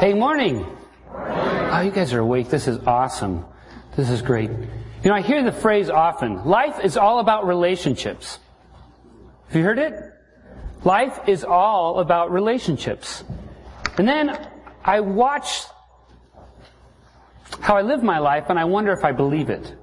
Hey, morning. Oh, you guys are awake. This is awesome. This is great. You know, I hear the phrase often. Life is all about relationships. Have you heard it? Life is all about relationships. And then I watch how I live my life and I wonder if I believe it.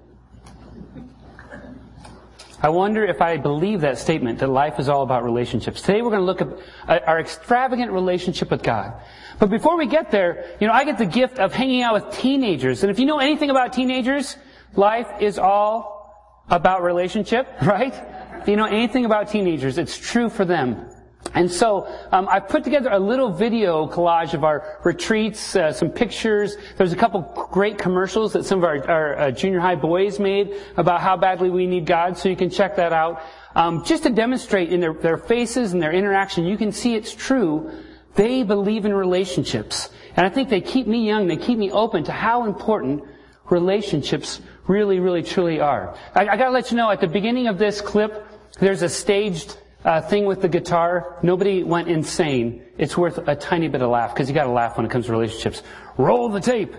I wonder if I believe that statement that life is all about relationships. Today we're going to look at our extravagant relationship with God. But before we get there, you know, I get the gift of hanging out with teenagers. And if you know anything about teenagers, life is all about relationship, right? If you know anything about teenagers, it's true for them. And so um, I put together a little video collage of our retreats, uh, some pictures. There's a couple great commercials that some of our, our uh, junior high boys made about how badly we need God, so you can check that out. Um, just to demonstrate in their, their faces and their interaction, you can see it's true. They believe in relationships. And I think they keep me young, they keep me open to how important relationships really, really, truly are. I, I gotta let you know, at the beginning of this clip, there's a staged uh, thing with the guitar. Nobody went insane. It's worth a tiny bit of laugh because you got to laugh when it comes to relationships. Roll the tape.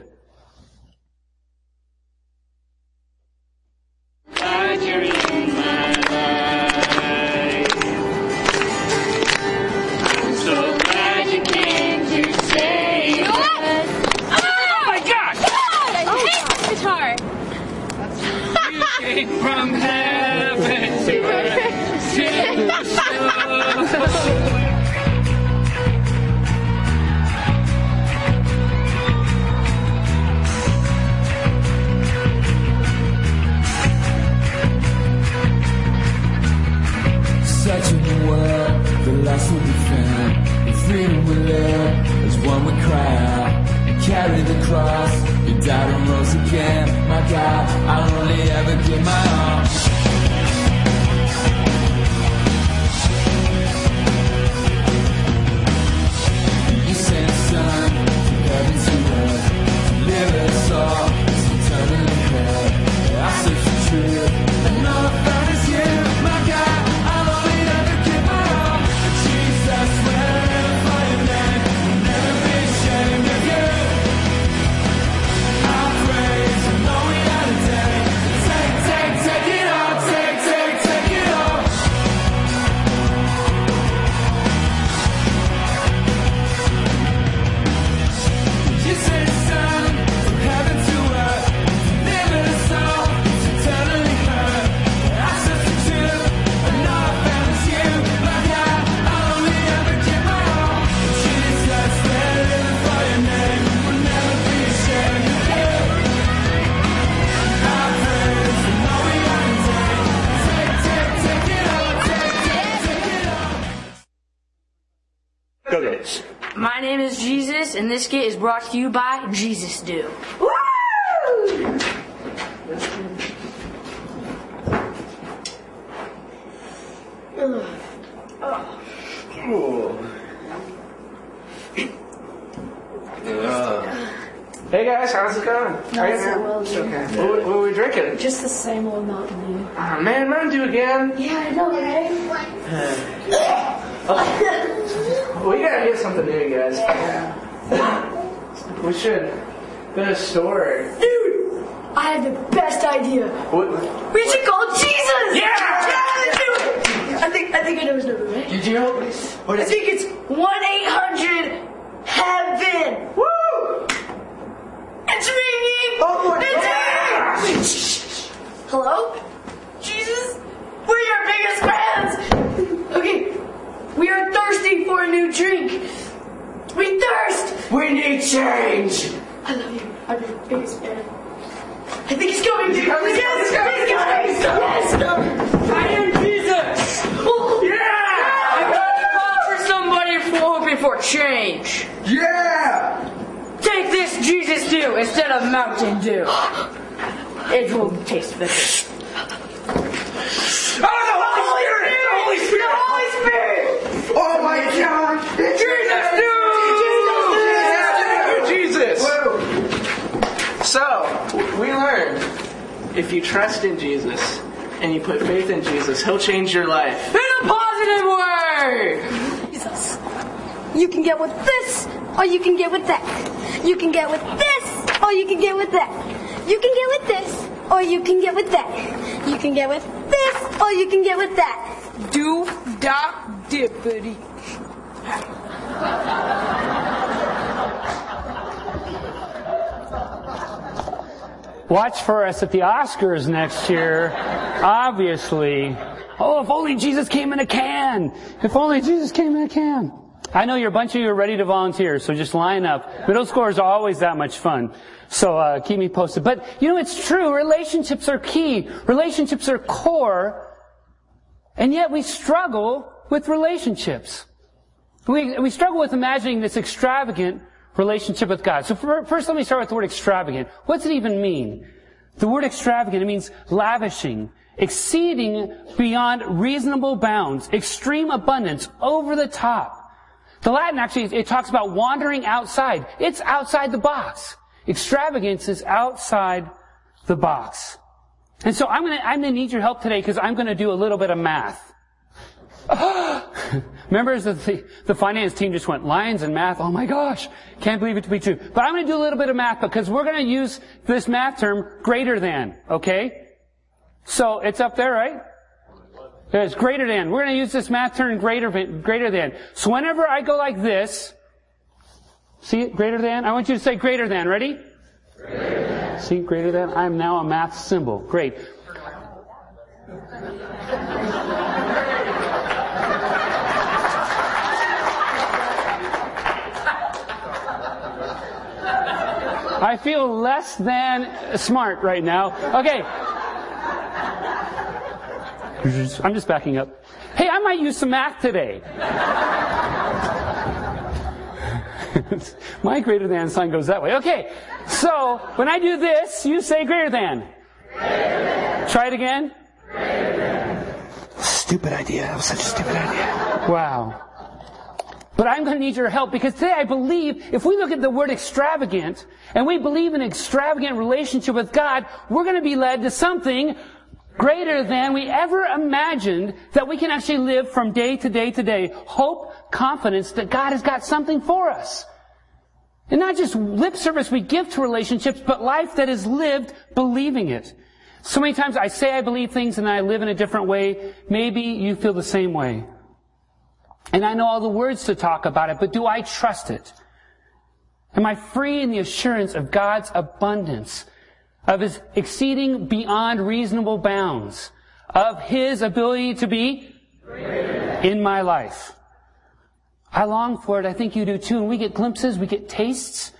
Rose again. My God, I'll only ever My name is Jesus, and this skit is brought to you by Jesus Dew. Woo! Hey guys, how's it going? How you so doing? well, dude. Okay. What, what are we drinking? Just the same old Mountain Dew. Oh man, Mountain Dew again. Yeah, I know, right? Oh. We gotta get something new, guys. Yeah. we should to a store. Dude, I have the best idea. What, We should call Jesus. Yeah! let's do it. I think I think I know his number, right? did you? What I is think it's one eight hundred heaven. Woo! It's ringing. Oh my it's God. Hello, Jesus. We're your biggest fans. Okay, we are thirsty for a new drink. We thirst. We need change. I love you. I'm your biggest fan. I think he's coming, dude. coming, he's yes, coming, he's coming. Yes, coming. I am Jesus! Oh. Yeah! I got to call for somebody if we're hoping for change. Yeah! Take this Jesus Dew instead of Mountain Dew. It will taste better. Oh, the Holy Spirit! The Holy Spirit! The Holy Spirit. Oh my God! Jesus! Yeah, Jesus! So, we learned if you trust in Jesus and you put faith in Jesus, He'll change your life. In a positive way! Jesus. You can get with this or you can get with that. You can get with this, or you can get with that. You can get with this, or you can get with that. You can get with this, or you can get with that. Do da dippity. Watch for us at the Oscars next year. Obviously. Oh, if only Jesus came in a can. If only Jesus came in a can. I know you're a bunch of you are ready to volunteer, so just line up. Middle scores are always that much fun. So uh, keep me posted. But you know, it's true. Relationships are key. Relationships are core. And yet we struggle with relationships. We, we struggle with imagining this extravagant relationship with God. So for, first let me start with the word extravagant. What does it even mean? The word extravagant, it means lavishing, exceeding beyond reasonable bounds, extreme abundance, over the top. The Latin actually, it talks about wandering outside. It's outside the box. Extravagance is outside the box. And so I'm gonna, I'm gonna need your help today because I'm gonna do a little bit of math. Oh, Members of the, the finance team just went, Lyons and math, oh my gosh, can't believe it to be true. But I'm gonna do a little bit of math because we're gonna use this math term, greater than, okay? So it's up there, right? It's greater than. We're going to use this math term greater, greater than. So whenever I go like this, see greater than? I want you to say greater than. Ready? Greater than. See, greater than? I'm now a math symbol. Great. I feel less than smart right now. Okay. I'm just backing up. Hey, I might use some math today. My greater than sign goes that way. Okay. So, when I do this, you say greater than. Greater than. Try it again. Stupid idea. That was such a stupid idea. Wow. But I'm going to need your help because today I believe if we look at the word extravagant and we believe in extravagant relationship with God, we're going to be led to something greater than we ever imagined that we can actually live from day to day to day. Hope, confidence that God has got something for us. And not just lip service we give to relationships, but life that is lived believing it. So many times I say I believe things and I live in a different way. Maybe you feel the same way. And I know all the words to talk about it, but do I trust it? Am I free in the assurance of God's abundance, of His exceeding beyond reasonable bounds, of His ability to be in my life? I long for it. I think you do too. And we get glimpses, we get tastes.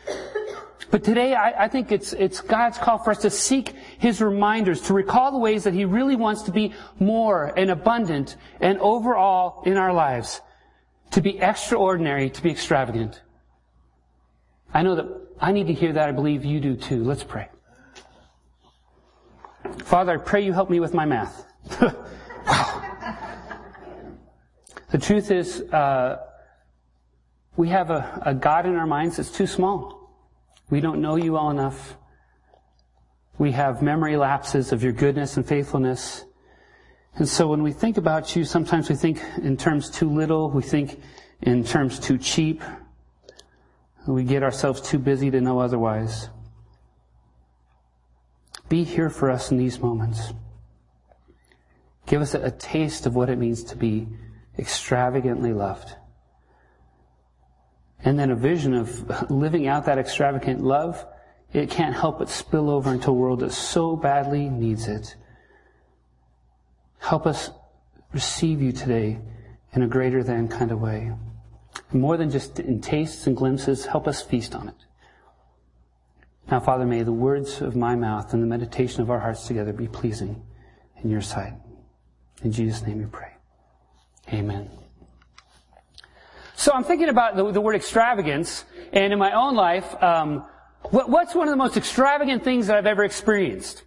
But today, I, I, think it's, it's God's call for us to seek His reminders, to recall the ways that He really wants to be more and abundant and overall in our lives. To be extraordinary, to be extravagant. I know that I need to hear that. I believe you do too. Let's pray. Father, I pray you help me with my math. wow. The truth is, uh, we have a, a God in our minds that's too small. We don't know you well enough. We have memory lapses of your goodness and faithfulness. And so when we think about you, sometimes we think in terms too little, we think in terms too cheap, we get ourselves too busy to know otherwise. Be here for us in these moments. Give us a, taste of what it means to be extravagantly loved. And then a vision of living out that extravagant love. It can't help but spill over into a world that so badly needs it. Help us receive you today in a greater than kind of way. More than just in tastes and glimpses, help us feast on it. Now, Father, may the words of my mouth and the meditation of our hearts together be pleasing in your sight. In Jesus' name we pray. Amen. So I'm thinking about the, the word extravagance, and in my own life, um, what, what's one of the most extravagant things that I've ever experienced?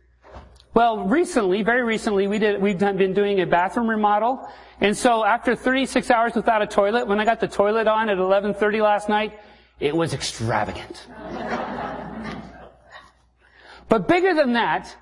Well, recently, very recently, we did, we've been doing a bathroom remodel. And so after 36 hours without a toilet, when I got the toilet on at 11.30 last night, it was extravagant. but bigger than that,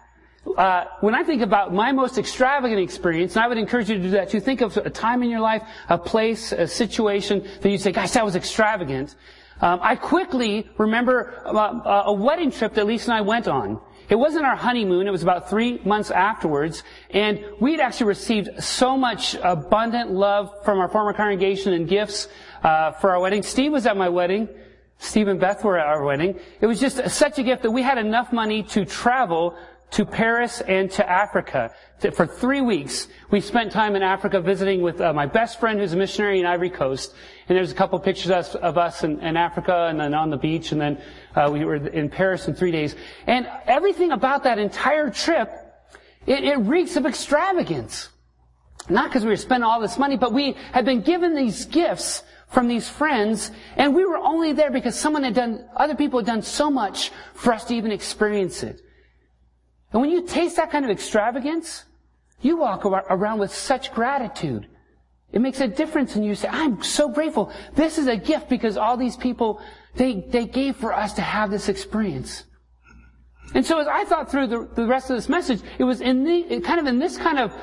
uh, when I think about my most extravagant experience, and I would encourage you to do that too, think of a time in your life, a place, a situation that you say, gosh, that was extravagant. Um, I quickly remember uh, a wedding trip that Lisa and I went on. It wasn't our honeymoon. It was about three months afterwards. And we'd actually received so much abundant love from our former congregation and gifts uh, for our wedding. Steve was at my wedding. Steve and Beth were at our wedding. It was just such a gift that we had enough money to travel to Paris and to Africa. For three weeks, we spent time in Africa visiting with uh, my best friend who's a missionary in Ivory Coast. And there's a couple pictures of us, in, in, Africa and then on the beach. And then uh, we were in Paris in three days. And everything about that entire trip, it, it reeks of extravagance. Not because we were spending all this money, but we had been given these gifts from these friends, and we were only there because someone had done, other people had done so much for us to even experience it. And when you taste that kind of extravagance, you walk around with such gratitude. It makes a difference and you say, I'm so grateful. This is a gift because all these people, they, they gave for us to have this experience. And so as I thought through the, the rest of this message, it was in the, kind of in this kind of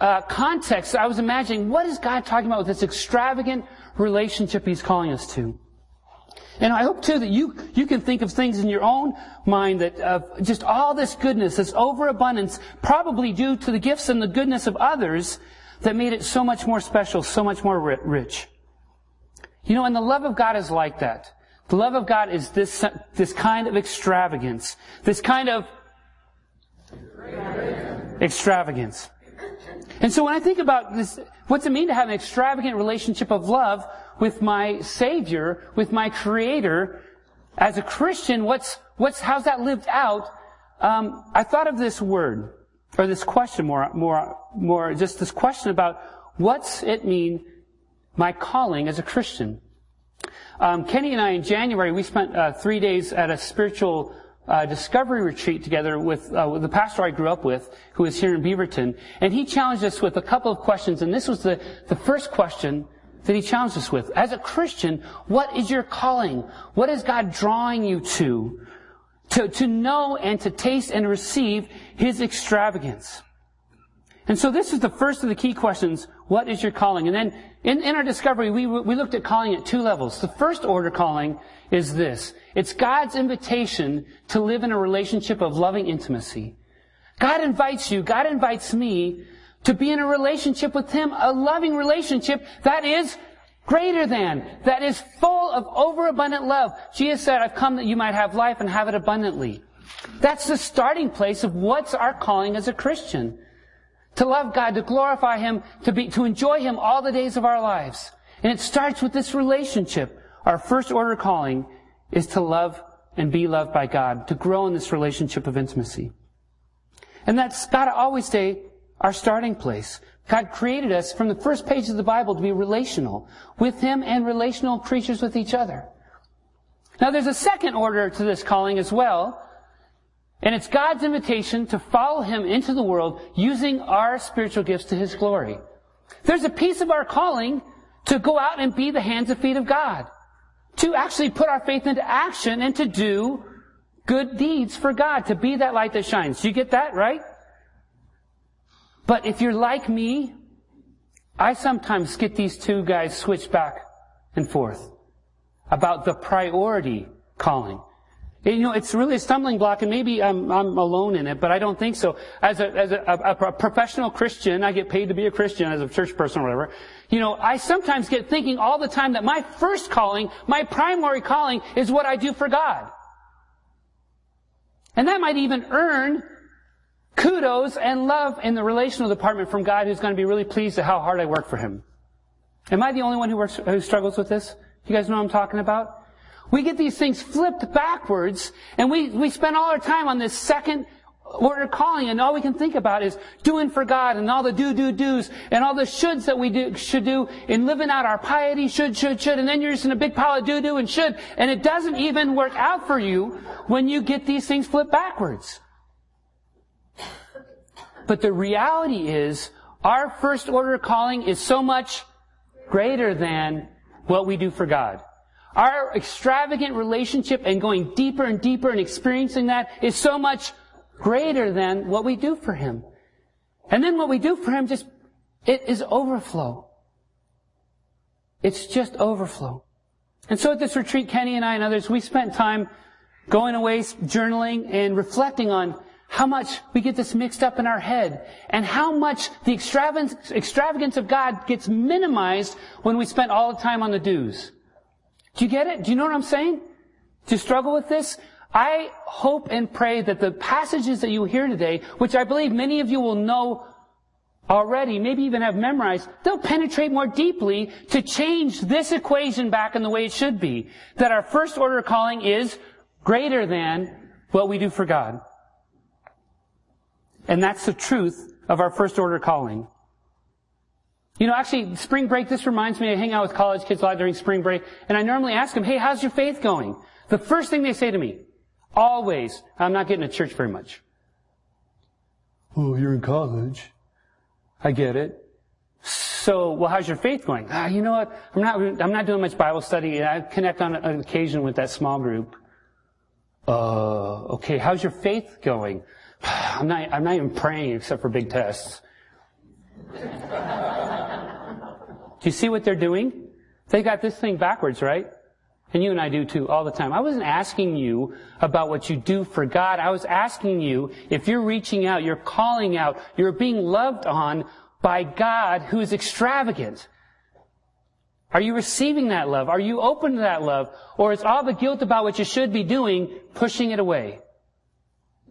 uh, context, I was imagining, what is God talking about with this extravagant relationship He's calling us to? And I hope too that you, you can think of things in your own mind that uh, just all this goodness, this overabundance, probably due to the gifts and the goodness of others that made it so much more special, so much more rich. You know, and the love of God is like that. The love of God is this, this kind of extravagance. This kind of extravagance. And so when I think about this, what's it mean to have an extravagant relationship of love? With my Savior, with my Creator, as a Christian, what's, what's, how's that lived out? Um, I thought of this word, or this question more, more, more, just this question about what's it mean, my calling as a Christian? Um, Kenny and I in January, we spent uh, three days at a spiritual uh, discovery retreat together with, uh, with the pastor I grew up with, who is here in Beaverton, and he challenged us with a couple of questions. And this was the the first question that he challenged us with. As a Christian, what is your calling? What is God drawing you to? To, to know and to taste and receive his extravagance. And so this is the first of the key questions. What is your calling? And then in, in our discovery, we, we looked at calling at two levels. The first order calling is this. It's God's invitation to live in a relationship of loving intimacy. God invites you, God invites me to be in a relationship with Him, a loving relationship that is greater than, that is full of overabundant love. Jesus said, I've come that you might have life and have it abundantly. That's the starting place of what's our calling as a Christian. To love God, to glorify Him, to be, to enjoy Him all the days of our lives. And it starts with this relationship. Our first order calling is to love and be loved by God, to grow in this relationship of intimacy. And that's gotta always stay our starting place. God created us from the first page of the Bible to be relational with Him and relational creatures with each other. Now there's a second order to this calling as well, and it's God's invitation to follow Him into the world using our spiritual gifts to His glory. There's a piece of our calling to go out and be the hands and feet of God. To actually put our faith into action and to do good deeds for God, to be that light that shines. You get that, right? But if you're like me, I sometimes get these two guys switched back and forth about the priority calling. You know, it's really a stumbling block, and maybe I'm, I'm alone in it, but I don't think so. As a, as a, a, a professional Christian, I get paid to be a Christian as a church person or whatever. You know, I sometimes get thinking all the time that my first calling, my primary calling, is what I do for God. And that might even earn kudos and love in the relational department from God who's going to be really pleased at how hard I work for him. Am I the only one who works, who struggles with this? You guys know what I'm talking about? We get these things flipped backwards and we, we spend all our time on this second order calling and all we can think about is doing for God and all the do, do, do's and all the shoulds that we do, should do in living out our piety, should, should, should, and then you're just in a big pile of do, do and should and it doesn't even work out for you when you get these things flipped backwards. But the reality is, our first order calling is so much greater than what we do for God. Our extravagant relationship and going deeper and deeper and experiencing that is so much greater than what we do for Him. And then what we do for Him just, it is overflow. It's just overflow. And so at this retreat, Kenny and I and others, we spent time going away, journaling, and reflecting on how much we get this mixed up in our head and how much the extravagance, of God gets minimized when we spend all the time on the do's. Do you get it? Do you know what I'm saying? Do you struggle with this? I hope and pray that the passages that you hear today, which I believe many of you will know already, maybe even have memorized, they'll penetrate more deeply to change this equation back in the way it should be. That our first order calling is greater than what we do for God. And that's the truth of our first order calling. You know, actually, spring break, this reminds me, I hang out with college kids a lot during spring break, and I normally ask them, hey, how's your faith going? The first thing they say to me, always, I'm not getting to church very much. Well, you're in college. I get it. So, well, how's your faith going? Ah, you know what? I'm not, I'm not doing much Bible study. I connect on an occasion with that small group. Uh, okay, how's your faith going? I'm not, I'm not even praying except for big tests. Do you see what they're doing? They got this thing backwards, right? And you and I do too, all the time. I wasn't asking you about what you do for God. I was asking you if you're reaching out, you're calling out, you're being loved on by God who is extravagant. Are you receiving that love? Are you open to that love? Or is all the guilt about what you should be doing pushing it away?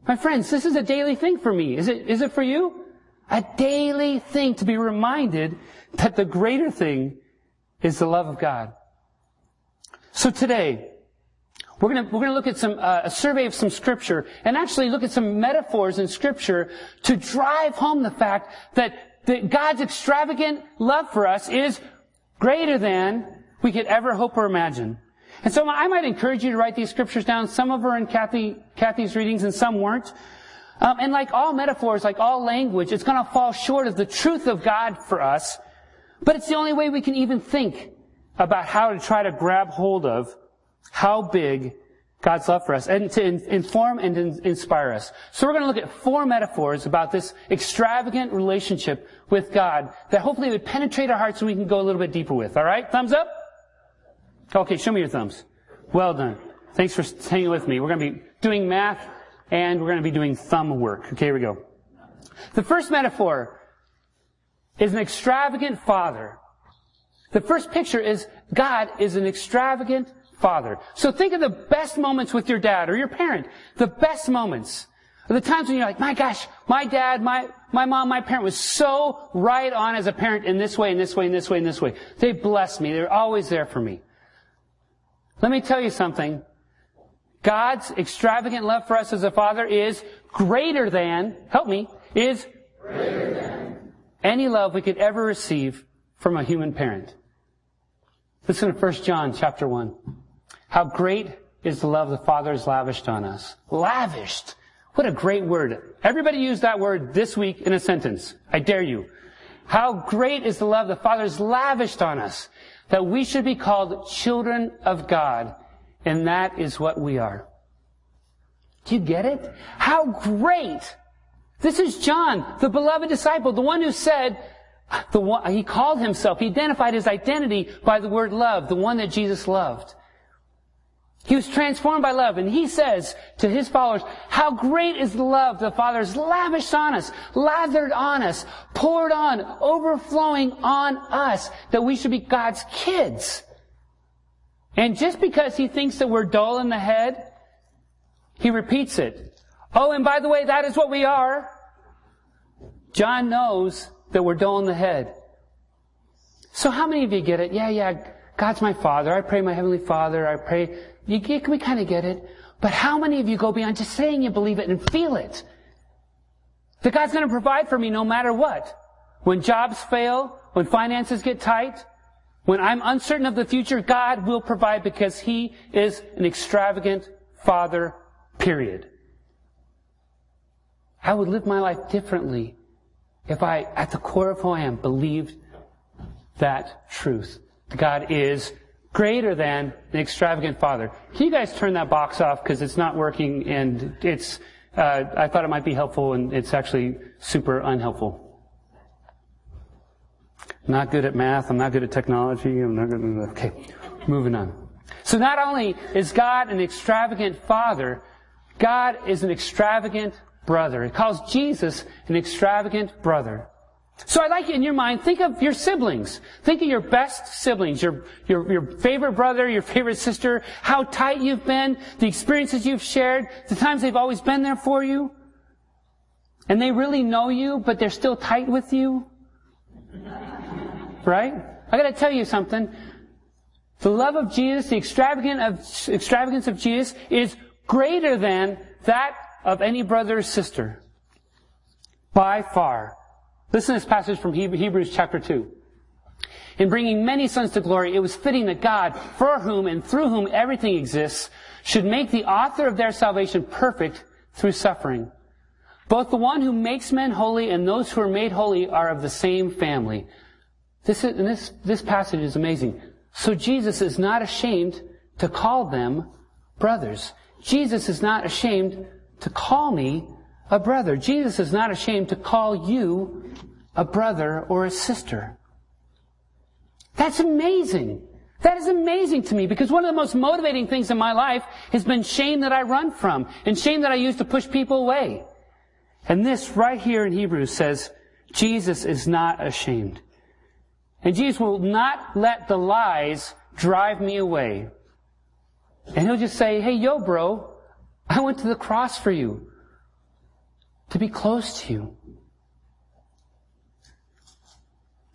My friends, this is a daily thing for me. Is it, is it for you? A daily thing to be reminded that the greater thing is the love of God. So today, we're going to look at some uh, a survey of some scripture and actually look at some metaphors in scripture to drive home the fact that, that God's extravagant love for us is greater than we could ever hope or imagine. And so I might encourage you to write these scriptures down. Some of them are in Kathy, Kathy's readings and some weren't. Um, and like all metaphors, like all language, it's going to fall short of the truth of God for us. But it's the only way we can even think about how to try to grab hold of how big God's love for us and to inform and inspire us. So we're going to look at four metaphors about this extravagant relationship with God that hopefully would penetrate our hearts and we can go a little bit deeper with. All right? Thumbs up? Okay, show me your thumbs. Well done. Thanks for hanging with me. We're going to be doing math and we're going to be doing thumb work. Okay, here we go. The first metaphor is an extravagant father the first picture is God is an extravagant father. So think of the best moments with your dad or your parent. The best moments. The times when you're like, my gosh, my dad, my, my mom, my parent was so right on as a parent in this way, in this way, in this way, in this way. They blessed me. They're always there for me. Let me tell you something. God's extravagant love for us as a father is greater than, help me, is greater than any love we could ever receive from a human parent. Listen to 1 John chapter 1. How great is the love the Father has lavished on us. Lavished. What a great word. Everybody use that word this week in a sentence. I dare you. How great is the love the Father has lavished on us that we should be called children of God. And that is what we are. Do you get it? How great! This is John, the beloved disciple, the one who said, the one, he called himself, he identified his identity by the word love, the one that Jesus loved. He was transformed by love, and he says to his followers, how great is the love the Father has lavished on us, lathered on us, poured on, overflowing on us, that we should be God's kids. And just because he thinks that we're dull in the head, he repeats it. Oh, and by the way, that is what we are. John knows that we're dull in the head. So how many of you get it? Yeah, yeah, God's my Father. I pray my Heavenly Father. I pray. You get, we kind of get it. But how many of you go beyond just saying you believe it and feel it? That God's going to provide for me no matter what. When jobs fail, when finances get tight, when I'm uncertain of the future, God will provide because He is an extravagant Father, period. I would live my life differently if I, at the core of who I am, believed that truth. God is greater than an extravagant father. Can you guys turn that box off because it's not working and it's, uh, I thought it might be helpful and it's actually super unhelpful. Not good at math. I'm not good at technology. I'm not good at, okay. Moving on. So not only is God an extravagant father, God is an extravagant brother. It calls Jesus an extravagant brother. So I'd like you in your mind, think of your siblings. Think of your best siblings, your, your, your favorite brother, your favorite sister, how tight you've been, the experiences you've shared, the times they've always been there for you. And they really know you, but they're still tight with you. Right? I gotta tell you something. The love of Jesus, the of, extravagance of Jesus is greater than that of any brother or sister. By far. Listen to this passage from Hebrews chapter 2. In bringing many sons to glory, it was fitting that God, for whom and through whom everything exists, should make the author of their salvation perfect through suffering. Both the one who makes men holy and those who are made holy are of the same family. This, is, this, this passage is amazing. So Jesus is not ashamed to call them brothers. Jesus is not ashamed to call me a brother. Jesus is not ashamed to call you a brother or a sister. That's amazing. That is amazing to me because one of the most motivating things in my life has been shame that I run from and shame that I use to push people away. And this right here in Hebrews says, Jesus is not ashamed. And Jesus will not let the lies drive me away. And he'll just say, hey, yo, bro, I went to the cross for you. To be close to you.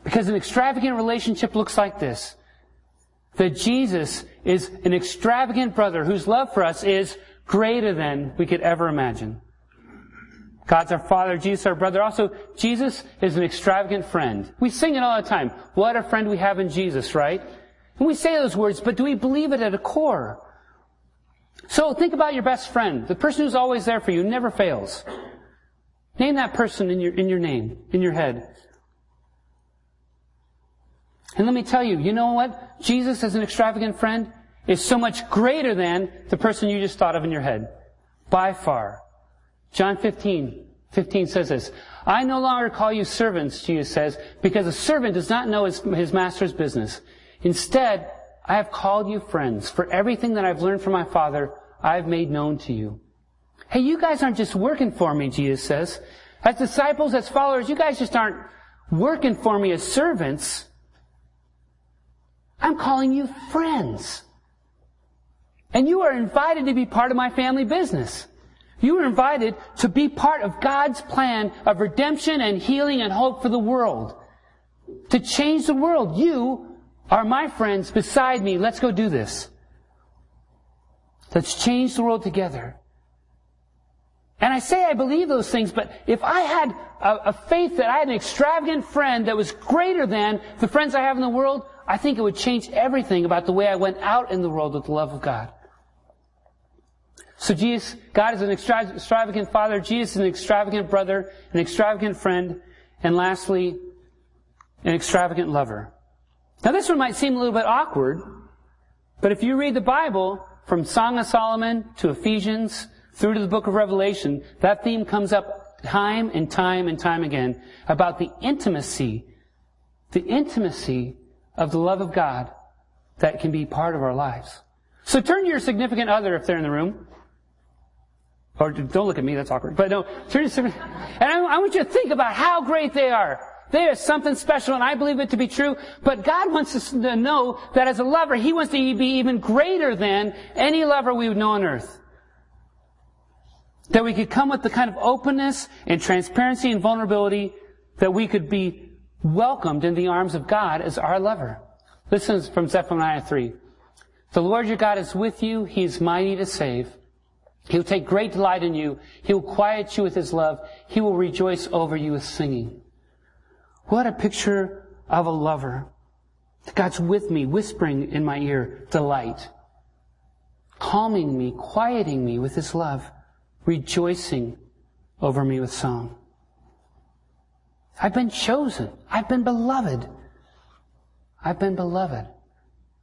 Because an extravagant relationship looks like this. That Jesus is an extravagant brother whose love for us is greater than we could ever imagine. God's our Father, Jesus our brother. Also, Jesus is an extravagant friend. We sing it all the time. What a friend we have in Jesus, right? And we say those words, but do we believe it at a core? So think about your best friend, the person who's always there for you, never fails. Name that person in your, in your name, in your head. And let me tell you, you know what? Jesus as an extravagant friend is so much greater than the person you just thought of in your head. By far. John 15, 15 says this. I no longer call you servants, Jesus says, because a servant does not know his, his master's business. Instead, I have called you friends. For everything that I've learned from my Father, I've made known to you. Hey, you guys aren't just working for me, Jesus says. As disciples, as followers, you guys just aren't working for me as servants. I'm calling you friends. And you are invited to be part of my family business. You are invited to be part of God's plan of redemption and healing and hope for the world. To change the world. You are my friends beside me. Let's go do this. Let's change the world together. And I say I believe those things, but if I had a, a, faith that I had an extravagant friend that was greater than the friends I have in the world, I think it would change everything about the way I went out in the world with the love of God. So Jesus, God is an extra- extravagant father, Jesus is an extravagant brother, an extravagant friend, and lastly, an extravagant lover. Now this one might seem a little bit awkward, but if you read the Bible, from Song of Solomon to Ephesians, through to the book of Revelation, that theme comes up time and time and time again about the intimacy, the intimacy of the love of God that can be part of our lives. So turn to your significant other if they're in the room. Or don't look at me, that's awkward. But no, turn to and I, I want you to think about how great they are. They are something special, and I believe it to be true. But God wants us to know that as a lover, He wants to be even greater than any lover we would know on earth. That we could come with the kind of openness and transparency and vulnerability that we could be welcomed in the arms of God as our lover. Listen from Zephaniah 3. The Lord your God is with you. He is mighty to save. He will take great delight in you. He will quiet you with his love. He will rejoice over you with singing. What a picture of a lover. God's with me, whispering in my ear, delight. Calming me, quieting me with his love, rejoicing over me with song. I've been chosen. I've been beloved. I've been beloved.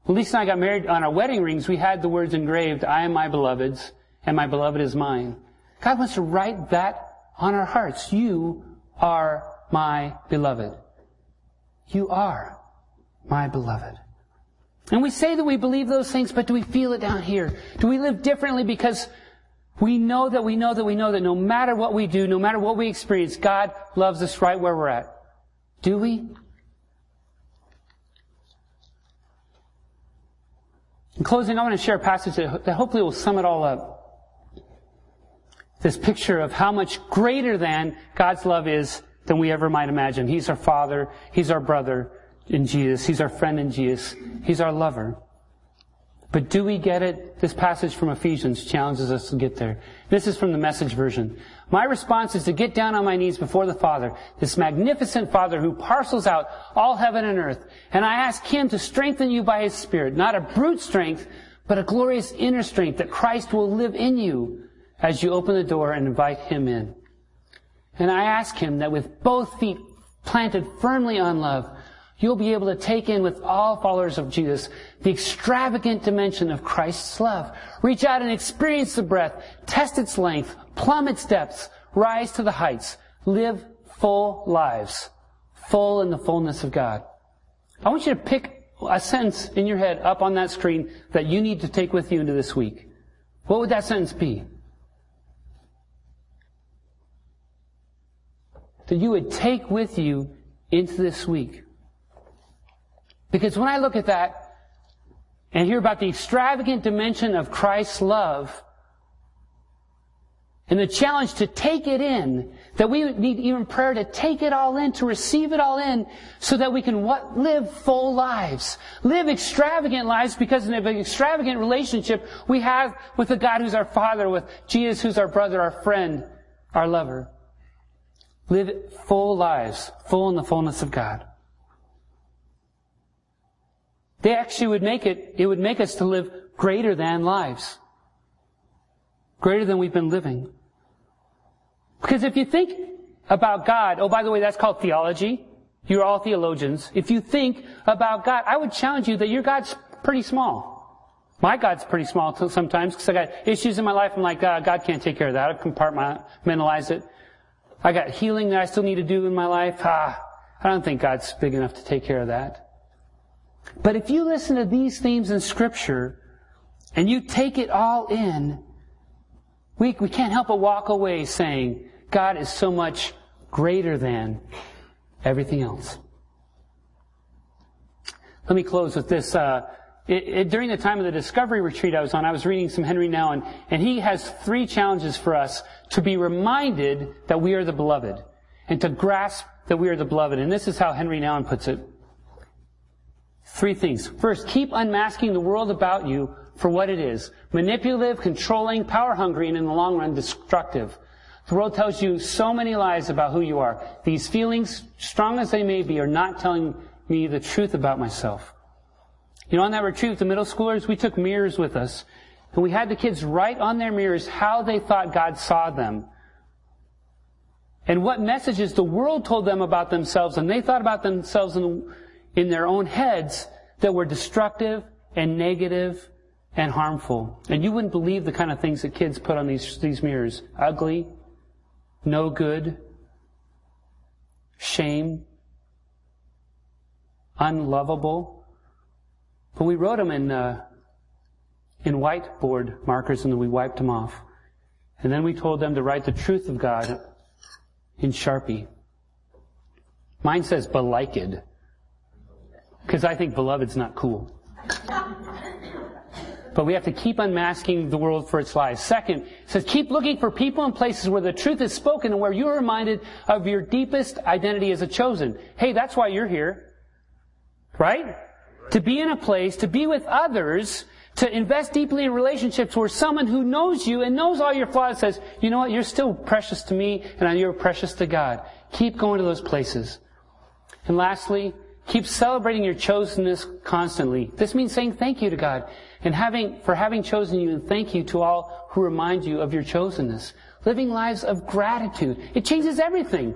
When Lisa and I got married on our wedding rings, we had the words engraved, I am my beloved's, and my beloved is mine. God wants to write that on our hearts. You are my beloved. You are my beloved. And we say that we believe those things, but do we feel it down here? Do we live differently because we know that we know that we know that no matter what we do, no matter what we experience, God loves us right where we're at? Do we? In closing, I want to share a passage that, hopefully will sum it all up. This picture of how much greater than God's love is than we ever might imagine. He's our Father. He's our brother in Jesus. He's our friend in Jesus. He's our lover. But do we get it? This passage from Ephesians challenges us to get there. This is from the message version. My response is to get down on my knees before the Father, this magnificent Father who parcels out all heaven and earth. And I ask Him to strengthen you by His Spirit, not a brute strength, but a glorious inner strength that Christ will live in you as you open the door and invite Him in. And I ask Him that with both feet planted firmly on love, you'll be able to take in with all followers of Jesus the extravagant dimension of Christ's love. Reach out and experience the breadth, test its length, plumb its depths, rise to the heights, live full lives, full in the fullness of God. I want you to pick a sentence in your head up on that screen that you need to take with you into this week. What would that sentence be? That you would take with you into this week. Because when I look at that and hear about the extravagant dimension of Christ's love and the challenge to take it in, that we need even prayer to take it all in, to receive it all in, so that we can what? Live full lives. Live extravagant lives because of an extravagant relationship we have with the God who's our Father, with Jesus who's our brother, our friend, our lover. Live full lives, full in the fullness of God. They actually would make it, it would make us to live greater than lives. Greater than we've been living. Because if you think about God, oh, by the way, that's called theology. You're all theologians. If you think about God, I would challenge you that your God's pretty small. My God's pretty small sometimes because I got issues in my life. I'm like, God, God can't take care of that. I've compartmentalized it. I got healing that I still need to do in my life. Ah, I don't think God's big enough to take care of that. But if you listen to these themes in Scripture and you take it all in, we, we can't help but walk away saying, God is so much greater than everything else. Let me close with this. Uh, it, it, during the time of the discovery retreat I was on, I was reading some Henry Nouwen, and he has three challenges for us to be reminded that we are the beloved and to grasp that we are the beloved. And this is how Henry Nouwen puts it. Three things. First, keep unmasking the world about you for what it is. Manipulative, controlling, power hungry, and in the long run, destructive. The world tells you so many lies about who you are. These feelings, strong as they may be, are not telling me the truth about myself. You know, on that retreat with the middle schoolers, we took mirrors with us. And we had the kids write on their mirrors how they thought God saw them. And what messages the world told them about themselves and they thought about themselves in, in their own heads that were destructive and negative and harmful. And you wouldn't believe the kind of things that kids put on these, these mirrors. Ugly, no good, shame, unlovable. But we wrote them in, uh, in whiteboard markers and then we wiped them off. And then we told them to write the truth of God in Sharpie. Mine says beliked. Because I think beloved's not cool. But we have to keep unmasking the world for its lies. Second, it says keep looking for people and places where the truth is spoken and where you're reminded of your deepest identity as a chosen. Hey, that's why you're here. Right? To be in a place, to be with others, to invest deeply in relationships where someone who knows you and knows all your flaws says, you know what, you're still precious to me and you're precious to God. Keep going to those places. And lastly, Keep celebrating your chosenness constantly. This means saying thank you to God and having, for having chosen you and thank you to all who remind you of your chosenness. Living lives of gratitude. It changes everything.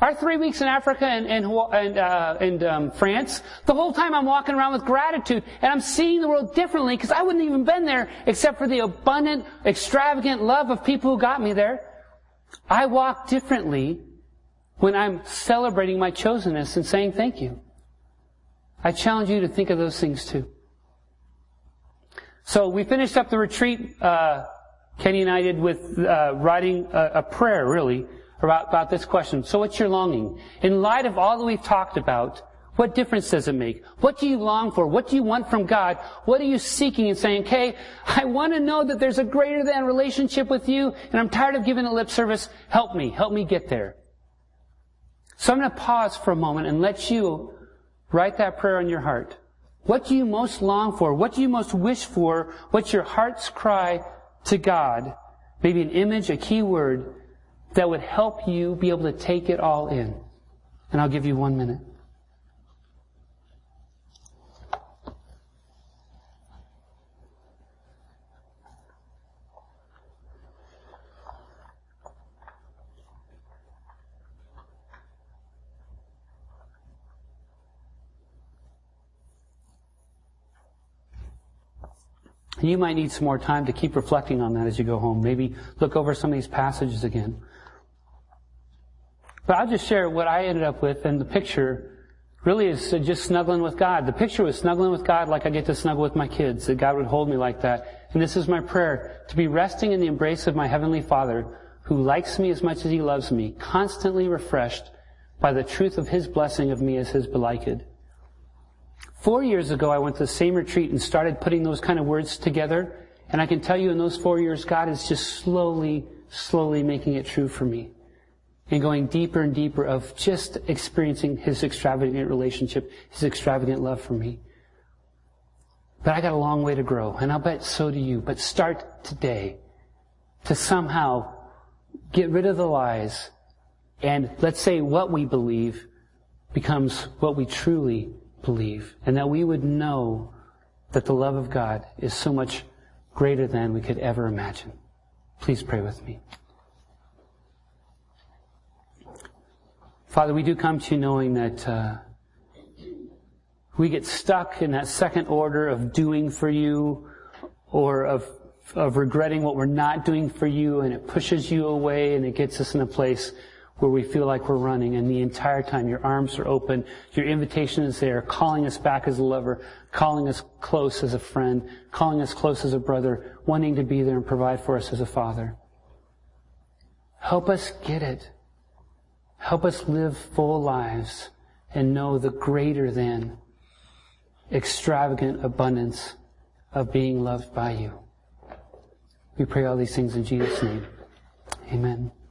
Our three weeks in Africa and, and, and, uh, and um, France, the whole time I'm walking around with gratitude and I'm seeing the world differently because I wouldn't even been there except for the abundant, extravagant love of people who got me there. I walk differently when I'm celebrating my chosenness and saying thank you. I challenge you to think of those things too. So we finished up the retreat, uh, Kenny and I did with uh, writing a, a prayer, really, about, about this question. So what's your longing? In light of all that we've talked about, what difference does it make? What do you long for? What do you want from God? What are you seeking and saying, okay, I want to know that there's a greater than relationship with you, and I'm tired of giving a lip service. Help me. Help me get there. So I'm going to pause for a moment and let you write that prayer on your heart. What do you most long for? What do you most wish for? What's your heart's cry to God? Maybe an image, a key word that would help you be able to take it all in. And I'll give you one minute. You might need some more time to keep reflecting on that as you go home. Maybe look over some of these passages again. But I'll just share what I ended up with, and the picture really is just snuggling with God. The picture was snuggling with God like I get to snuggle with my kids, that God would hold me like that. And this is my prayer, to be resting in the embrace of my Heavenly Father, who likes me as much as He loves me, constantly refreshed by the truth of His blessing of me as His beliked. Four years ago, I went to the same retreat and started putting those kind of words together. And I can tell you in those four years, God is just slowly, slowly making it true for me. And going deeper and deeper of just experiencing His extravagant relationship, His extravagant love for me. But I got a long way to grow, and I'll bet so do you. But start today to somehow get rid of the lies and let's say what we believe becomes what we truly believe, and that we would know that the love of God is so much greater than we could ever imagine. Please pray with me. Father, we do come to you knowing that uh, we get stuck in that second order of doing for you or of of regretting what we're not doing for you and it pushes you away and it gets us in a place where we feel like we're running and the entire time your arms are open, your invitation is there, calling us back as a lover, calling us close as a friend, calling us close as a brother, wanting to be there and provide for us as a father. Help us get it. Help us live full lives and know the greater than extravagant abundance of being loved by you. We pray all these things in Jesus' name. Amen.